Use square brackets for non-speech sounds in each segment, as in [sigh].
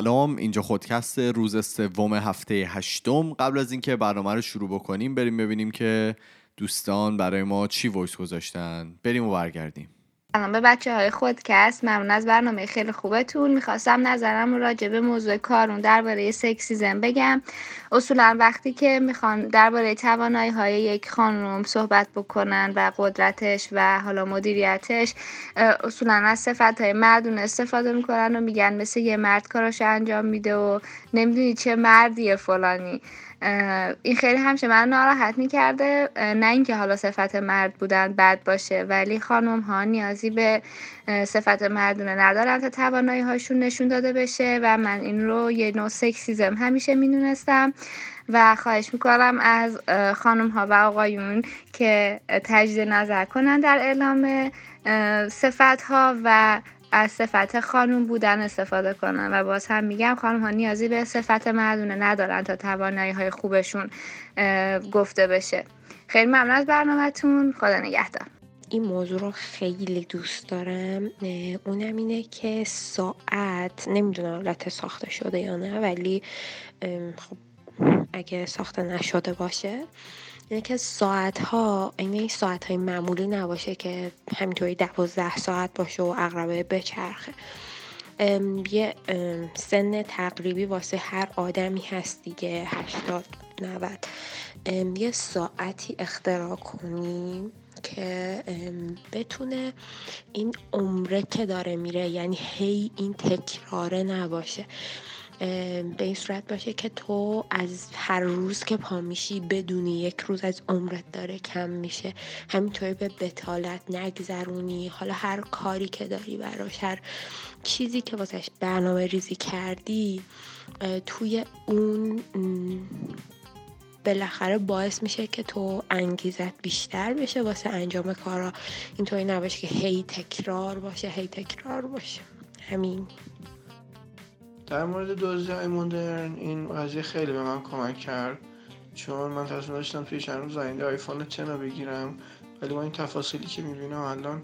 سلام. اینجا خودکست روز سوم هفته هشتم. قبل از اینکه برنامه رو شروع بکنیم بریم ببینیم که دوستان برای ما چی voice گذاشتن. بریم و برگردیم. سلام به بچه های خودکست. ممنون از برنامه خیلی خوبتون. می‌خواستم نظرم راجع به موضوع کارون درباره سکسیزم بگم. اصولا وقتی که می‌خوان درباره توانایی های یک خانم صحبت بکنن و قدرتش و حالا مدیریتش اصولا از صفت های مردون استفاده می‌کنن و میگن مثل یه مرد کاراش انجام میده و نمی‌دونی چه مردیه فلانی. این خیلی همشه من ناراحت می‌کرده نه اینکه حالا صفت مرد بودن بد باشه ولی خانم ها نیازی به صفت مردونه ندارن تا توانایی هاشون نشون داده بشه و من این رو یه نوع سکسیزم همیشه می‌دونستم و خواهش می‌کنم از خانم ها و آقایون که تجدید نظر کنن در اعلام صفت ها و از صفت خانوم بودن استفاده کنن و باز هم میگم خانم ها نیازی به صفت مردونه ندارن تا توانایی های خوبشون گفته بشه. خیلی ممنون از برنامهتون. خدا نگهدار. این موضوع رو خیلی دوست دارم. اونم اینه که ساعت نمی‌دونم البته ساخته شده یا نه ولی خب اگه ساخته نشده باشه اینه که ساعت ها این ساعت های معمولی نباشه که همینطوری دوازده ساعت باشه و اقربه بچرخه. یه سن تقریبی واسه هر آدمی هست دیگه هشتاد نود. یه ساعتی اختراع کنیم که بتونه این عمره که داره میره یعنی هی این تکراره نباشه. به این صورت باشه که تو از هر روز که پا میشی بدونی یک روز از عمرت داره کم میشه. همینطوری به بتالت نگذرونی. حالا هر کاری که داری براش هر چیزی که واسش برنامه ریزی کردی توی اون بالاخره باعث میشه که تو انگیزت بیشتر بشه واسه انجام کارا. اینطوری نباشه که هی تکرار باشه هی تکرار باشه. همین. در مورد دزدی های مدرن این قضیه خیلی به من کمک کرد. چون من تصمیم داشتم توی چند روز آینده آیفون چنا بگیرم. ولی با این تفاصیلی که می‌بینم الان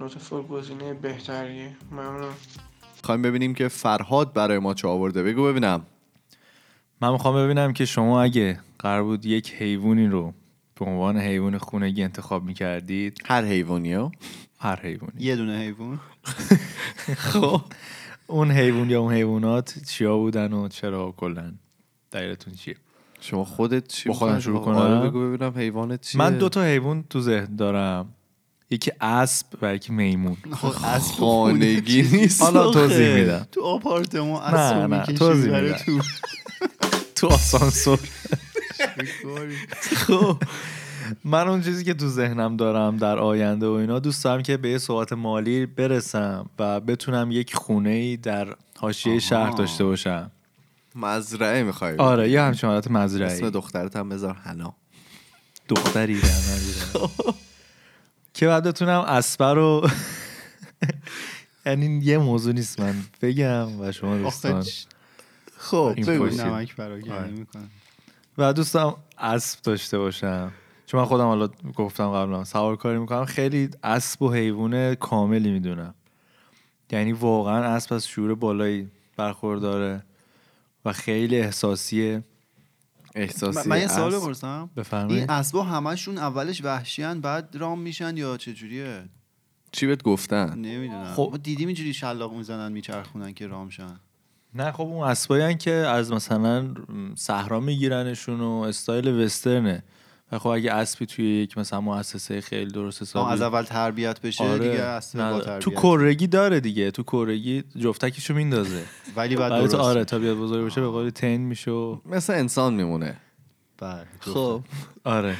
نوت فور گزینه بهتریه. ممنون. خواهیم ببینیم که فرهاد برای ما چه آورده. بگو ببینم. من می‌خوام ببینم که شما اگه قرار بود یک حیوانی رو به عنوان حیوان خونگی انتخاب می‌کردید. هر حیوانی هر حیوانی. یه دونه حیوان. [laughs] [laughs] [laughs] خب. اون حیوان یا اون حیوانات چیا بودن و چرا کلا دلیلتون چیه؟ شما خودت چی با خودم شروع کنم؟ آره بگو ببینم حیوانت چیه. من دو تا حیوان تو ذهن دارم. یکی اسب و یکی میمون. اسب خانگی نیست. حالا توضیح میدم. تو آپارتمان نه اسب نه می‌کشی برای تو. [laughs] تو آسانسور؟ [laughs] خب. من اون چیزی که تو ذهنم دارم در آینده و اینا دوست دارم که به یه ثبات مالی برسم و بتونم یک خونه ای در حاشیه. شهر داشته باشم. مزرعه می‌خوای آره یه همچین حالت مزرعه اسم دخترت هم بذار حنا. دختری. که بعد بتونم اسبه رو [laughs] یعنی یه موضوع نیست من بگم و شما دوستان. خب نمک آره. می‌کنه و دوست دارم اسب داشته باشم. چون من خودم حالا گفتم قبلا سوار کاری می‌کنم خیلی اسب و حیوان کاملی می‌دونم. یعنی واقعا اسب از شعور بالایی برخورداره و خیلی احساسیه. احساسی من یه سوال. بپرسم. این اسبا همشون اولش وحشی هن بعد رام میشن یا چجوریه؟ چی بهت گفتن؟ نمی‌دونم. خب. دیدیم اینجوری شلاق می‌زنن میچرخونن که رام شن. نه خب اون اسبایی که از مثلا صحرا میگیرنشون و استایل وسترنه. و خب اگه اسبی توی یک مثلا مؤسسه خیلی درست حسابی از اول تربیت بشه آره. دیگه اسب با تربیت. تو کرگی داره دیگه تو کرگی جفتکیشو میندازه. [laughs] ولی بعد درست. آره تا بیاد بزرگ بشه به قول تن میشه و مثل انسان میمونه. بله خب. آره.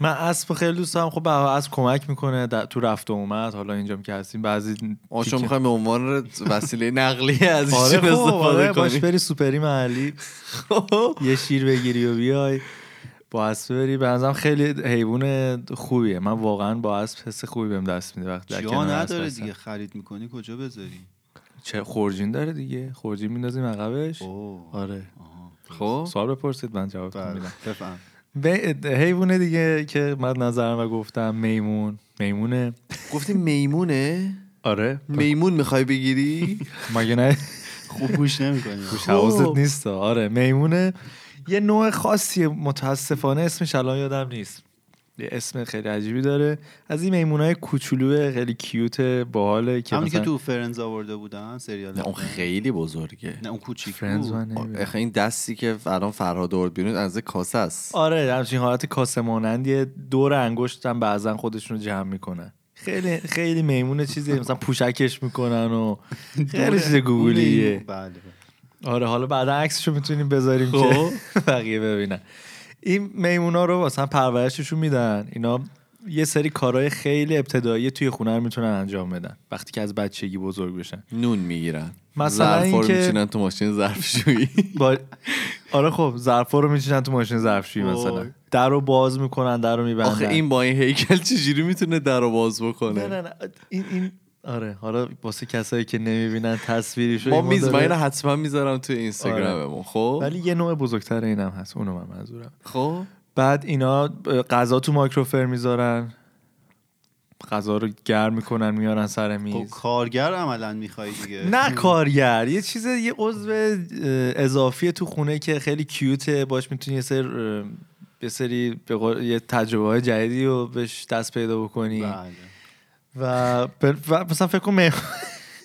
من اسب خیلی دوست دارم. خب به اسب کمک می‌کنه. در- تو رفت و اومد. حالا اینجام که هستیم بعضی شما می‌خوایم به عنوان وسیله نقلیه از آره خب استفاده آره باش بری سوپری محلی. یه شیر بگیری و بیای. با اسب بری به نظرم خیلی حیوان خوبیه. من واقعا با اسب حس خوبی بهم دست میده وقتی جا نداره. دیگه خرید می‌کنی کجا بذاری؟ چه خورجین داره دیگه. خورجین میندازیم عقبش. آره. خب. سوال بپرسید من جوابتون بله. میدم. بفهم. حیوان دیگه که من نظرم و گفتم میمون. میمونه گفتی میمونه؟ آره. میمون می‌خوای بگیری؟ مگه نه؟ خوب گوش نمی‌کنی. گوش حواست نیست. آره. میمونه. یه نوع خاصی متاسفانه اسمش الان یادم نیست. یه اسم خیلی عجیبی داره. از این میمونای کوچولو خیلی کیوت باحاله که همونی که مثلا تو فرنز آورده بودن سریال نه اون خیلی بزرگه. نه اون کوچیک. آخه این دستی که الان فرهاد آورد بیرون از کاسه است. آره همچین حالت کاسه مانندی دور انگشت هم بعضا خودشون رو جمع می‌کنن. خیلی خیلی میمونه چیزی مثلا پوشکش می‌کنن و [laughs] خیلی چیز گوگلیه. بله. آره حالا بعدا عکسشو می‌تونیم بذاریم خب. که [laughs] بقیه ببینن. این میمونا رو مثلا پرورششون میدن. اینا یه سری کارهای خیلی ابتدایی توی خونه رو می‌تونن انجام بدن. وقتی که از بچگی بزرگ بشن. نون می‌گیرن. مثلا ظرفا رو اینکه- میچینن تو ماشین ظرفشویی. [laughs] با... آره خب ظرفا رو میچینن تو ماشین ظرفشویی مثلا. در رو باز می‌کنن در رو میبندن. آخه این با این هیکل چجوری می‌تونه در رو باز بکنه؟ نه نه نه. این این آره حالا واسه کسایی که نمی‌بینن تصویری ما میز من اینو حتما می‌ذارم تو اینستاگراممون خب؟ ولی یه نوع بزرگتر اینم هست اونو من منظورم. خب؟ بعد اینا غذا تو مایکروفر می‌ذارن غذا رو گرم می‌کنن میارن سر خب میز کارگر عملا می‌خوای دیگه. نه کارگر یه چیز یه عضو اضافی تو خونه که خیلی کیوته باش می‌تونی یه سر یه سری یه تجربه های جدیدی رو بهش دست پیدا بکنی. بله. و, و مثلا فکر کن میمون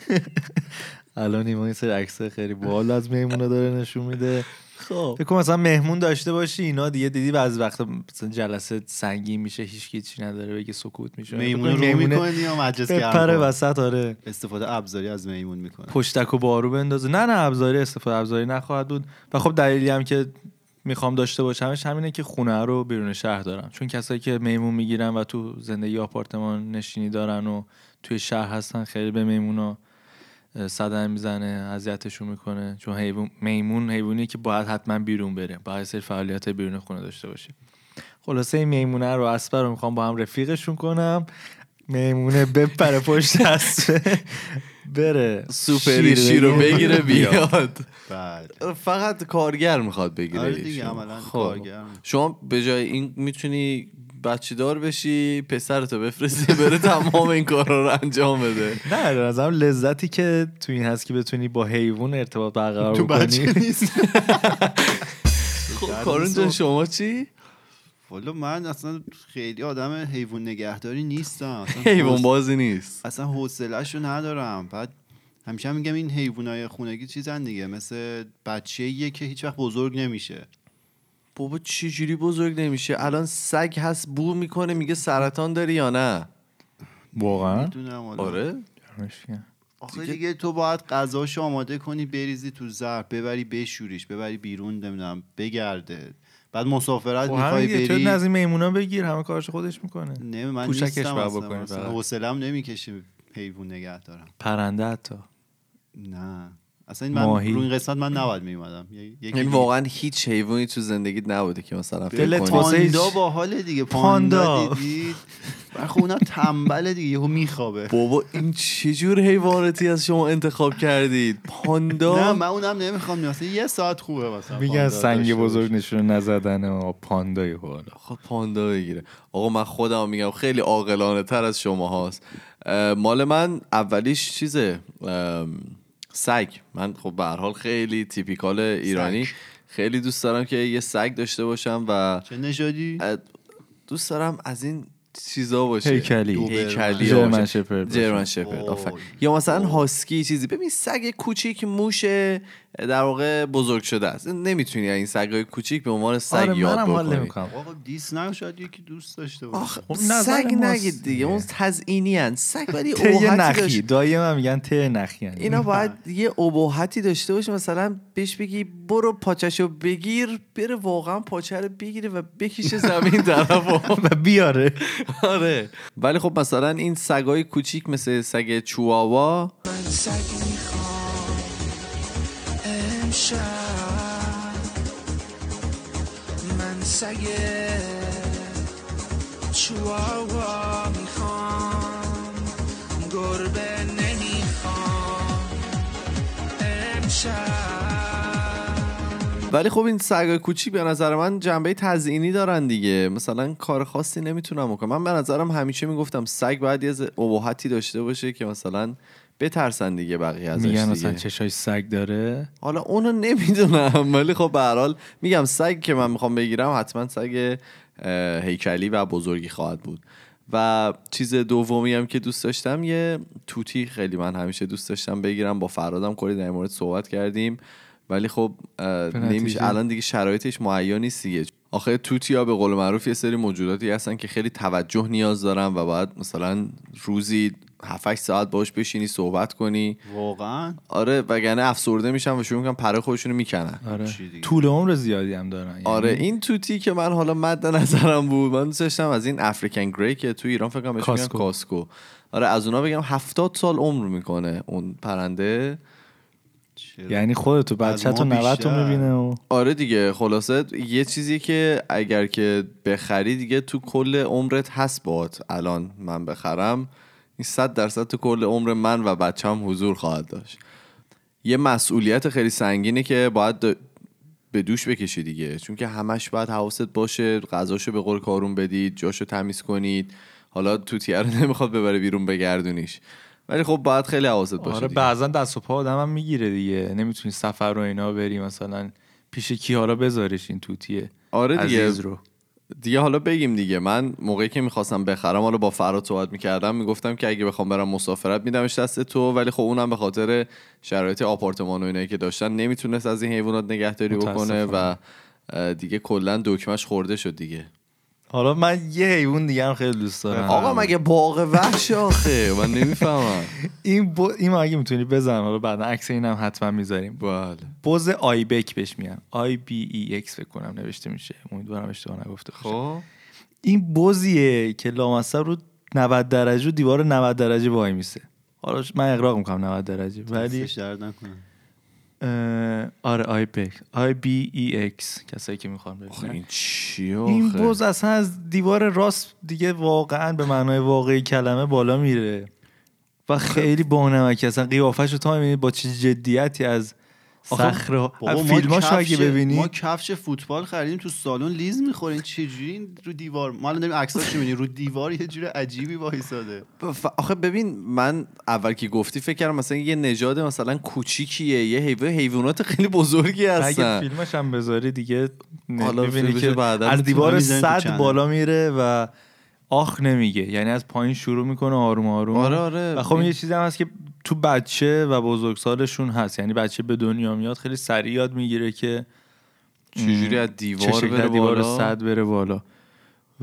[laughs] الان ایمان یه سری عکس خیلی باحال از میمونا داره نشون میده. خب. فکر کن مثلا مهمون داشته باشی اینا دیگه دیدی بعضی وقتا مثلا جلسه سنگین میشه هیچ کی چی نداره بگه سکوت میشه. میمون رو می‌کنی یا مجلس کن؟ وسط آره. استفاده ابزاری از میمون می‌کنه. پشتک و بارو بندازه. نه نه ابزاری استفاده ابزاری نخواهد بود. و خب دلیلی هم که می‌خوام داشته باشمش همینه که خونه رو بیرون شهر دارم. چون کسایی که میمون می‌گیرن و تو زندگی آپارتمان نشینی دارن و توی شهر هستن خیلی به میمونا اه، صدمه می‌زنه اذیتشون می‌کنه. چون حیوان میمون حیوانی که باید حتما بیرون بره. باید سری فعالیت بیرون خونه داشته باشه خلاصه این میمونه رو اسبه رو می‌خوام با هم رفیقشون کنم. میمونه بپره پشت اسبه بره. سوپری شیر رو بگیره. [laughs] بیاد. بله. فقط کارگر می‌خواد بگیره آره دیگه ایشون. عملا خب. کارگر شما به جای این می‌تونی بچه دار بشی پسرتو بفرستی بره تمام این کارا رو انجام بده. نه به نظرم لذتی که تو این هست که بتونی با حیوان ارتباط برقرار تو بچه نیست. [laughs] خب کارون جان شما چی؟ والا من اصلا خیلی آدم حیوان نگهداری نیستم. اصلا [laughs] حیوان بازی نیست. اصلا حوصله‌شو ندارم. بعد همیشه هم میگم این حیوانای خونگی چیزن دیگه. مثل بچه‌ایه که هیچ وقت بزرگ نمیشه. بابا چی جوری بزرگ نمیشه؟ الان سگ هست بو می‌کنه میگه سرطان داری یا نه؟ واقعا. آره. آخه دیگه تو باید غذاشو آماده کنی بریزی تو ظرف ببری بشوریش ببری بیرون نمی‌دونم بگرده. بعد مسافرت خب می‌خوای بری چرا از این میمونا بگیر؟ همه کارش خودش می‌کنه. نه من پوشکش اصلا. بکنی. حوصله‌ام نمی‌کشه حیوان نگه دارم پرنده حتی. نه. اصلا این من ماهی. رو این قسمت من نباید میومدم یعنی واقعا هیچ حیوانی تو زندگیت نبوده که مثلا فکر دلت کنی. واسه پاندا با حال دیگه پاندا. پاندا. دیدید برخه اونا تنبله دیگه یهو میخوابه. بابا این چجور حیواناتی از شما انتخاب کردید؟ پاندا؟ نه من اونم نمی‌خوام مثلا یه ساعت خوبه مثلا میگن پاندا سنگ بزرگ. نشون نزدن و پاندای حالا خب پاندا بگیره. آقا من خودم میگم خیلی عاقلانه تر از شما هاست مال من اولیش چیزه؟ سگ. من خب به هر حال خیلی تیپیکال ایرانی. خیلی دوست دارم که یه سگ داشته باشم و چه نژادی؟ دوست دارم از این چیزا باشه. هیکلی. هیکلی. جرمن. شپرد. جرمن شپرد. یا مثلا هاسکی چیزی. ببین سگ کوچیک موشه در واقع بزرگ شده است. نمی‌تونی این سگای کوچیک به عنوان سگ آره یاد منم حال بکنی. نمی‌کنم. آقا دیس نه شاید یکی دوست داشته باشه. خب سگ نگید دیگه. اون تزئینی هن. سگ ولی نخی. من میگن ته نخی هن. اینا باید یه ابهتی داشته باشه. مثلا بهش بگی برو پاچشو بگیر بره واقعا پاچه رو بگیره و بکشه زمین [laughs] طرف و بیاره. آره. ولی خب مثلا این سگای کوچیک مثل سگ چواوا من سگ امشب من سگ چواوا می‌خوام. گربه نمی‌خوام. امشب. ولی خب این سگای کوچیک به نظر من جنبه تزئینی دارن دیگه. مثلا کار خاصی نمی‌تونم بکنم. من به نظرم همیشه می‌گفتم سگ باید یه ابهتی داشته باشه که مثلا بترسن دیگه بقیه ازش میگن دیگه. مثلا چشای سگ داره؟ حالا اونو نمی‌دونم ولی خب به هر میگم سگ که من می‌خوام بگیرم حتما سگ هیکلی و بزرگی خواهد بود. و چیز دومی هم که دوست داشتم یه توتی خیلی من همیشه دوست داشتم بگیرم. با فرادم کلی در مورد صحبت کردیم. ولی خب نمیشه. الان دیگه شرایطش مهیا نیست دیگه. آخه توتی ها به قول معروف یه سری موجوداتی هستن که خیلی توجه نیاز دارن و باید مثلا روزی 7 ساعت باش بشینی صحبت کنی. واقعا؟ آره وگرنه افسرده میشن و شروع می‌کنن پره خودشونو می‌کنن. آره. دیگه؟ طول عمر زیادی هم دارن. یعنی آره این توتی که من حالا مد نظرم بود من دوست داشتم از این افریکن گری که تو ایران فکر کنم بهش میگن کاسکو. کاسکو. آره از اونا بگم هفتاد سال عمر می‌کنه اون پرنده؟ یعنی خودتو بچه تو ما 90 تو بیشتر. می‌بینه و آره دیگه خلاصه یه چیزی که اگر که بخری دیگه تو کل عمرت هست بات الان من بخرم. این صد درصد تو کل عمر من و بچم حضور خواهد داشت. یه مسئولیت خیلی سنگینه که باید به دوش بکشی دیگه. چون که همش باید حواست باشه غذاشو به قول کارون بدید جاشو تمیز کنید. حالا توتیه رو [laughs] نمی‌خواد ببره بیرون بگردونیش. ولی خب باید خیلی حواست باشه آره. بعضا دست و پا آدم هم می‌گیره دیگه. نمی‌تونی سفر رو اینا بری مثلا پیش کی حالا بذارش این توتیه. آره دیگه. عزیز رو. دیگه حالا بگیم دیگه. من موقعی که می‌خواستم بخرم حالا با فراد صحبت می‌کردم می‌گفتم که اگه بخوام برم مسافرت میدمش دست تو ولی خب اونم به خاطر شرایط آپارتمان و اینایی که داشتن نمی‌تونست از این حیوانات نگهداری بکنه و دیگه کلا دکمش خورده شد دیگه. حالا من یه حیوان دیگه هم خیلی دوست دارم. آقا مگه باغ وحش آخه؟ من نمی‌فهمم. این بو... این اگه می‌تونی بزن حالا بعدا عکس اینم حتما می‌ذاریم. بله. بز ibex بهش میگن. IBEX فکر کنم نوشته میشه. امیدوارم اشتباه نگفته باشم خب. این بزیه که لامصب رو 90 درجه رو دیوار 90 درجه وای میسه. حالا من اغراق می‌کنم 90 درجه ولی دستش درد آره ibex IBEX کسایی که می‌خوان ببینن. این چی این بز اصلا از دیوار راست دیگه واقعا به معنای واقعی کلمه بالا میره. و خیلی بانمک اصلا قیافش رو تا می‌بینی با چه جدیتی از بابا ما فیلماشو اگه کفش- ببینی؟ ما کفش فوتبال خریدیم تو سالن لیز می‌خوریم. چجوری این رو دیوار؟ ما الان داریم عکساش می‌بینیم. رو دیوار یه جور عجیبی وایساده. ف- آخه ببین من اول که گفتی فکر کردم مثلا یه نژاد مثلا کوچیکیه یه حیوان حیوانات خیلی بزرگی اگه هستن. فیلمش هم بذاری دیگه می‌بینی فیلمشو که بعدا. از دیوار صد. بالا میره و آخ نمیگه. یعنی از پایین شروع می‌کنه آروم آروم. آره آره. و خب یه چیزی هم هست که تو بچه و بزرگسالشون هست. یعنی بچه به دنیا میاد خیلی سریع یاد می‌گیره که چجوری از دیوار بره دیوار بالا؟ صد بره بالا.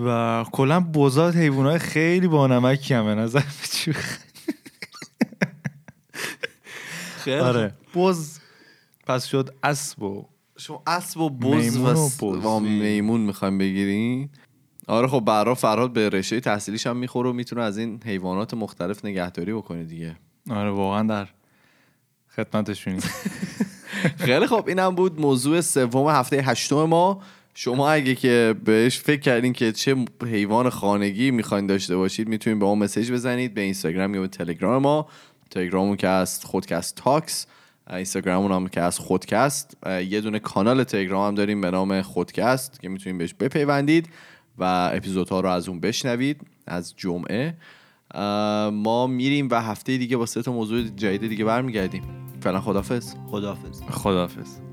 و کلا بزات حیوانات خیلی بانمکی هم به نظر. خیلی آره. بز پس شد اسب و شما اسب و بز میمون و, میمون می‌خوایم بگیرین. آره خب برا فرهاد به رشته تحصیلیش هم می‌خوره و می‌تونه از این حیوانات مختلف نگهداری بکنه دیگه. آره واقعا در خدمتشونی [laughs] خیلی خب این هم بود موضوع سوم هفته هشتم ما. شما اگه که بهش فکر کردین که چه حیوان خانگی می‌خواین داشته باشید می‌تونید به ما مسیج بزنید به اینستاگرام یا به تلگرام ما. تلگراممون که از خودکست تاکس اینستاگراممون هم که از خودکست. یه دونه کانال تلگرام هم داریم به نام خودکست که می‌تونید بهش بپیوندید و اپیزودها رو از اون بشنوید از جمعه. ما میریم و هفته دیگه با سه تا موضوع جدید دیگه برمیگردیم. فعلا خدافظ خداحافظ. خداحافظ.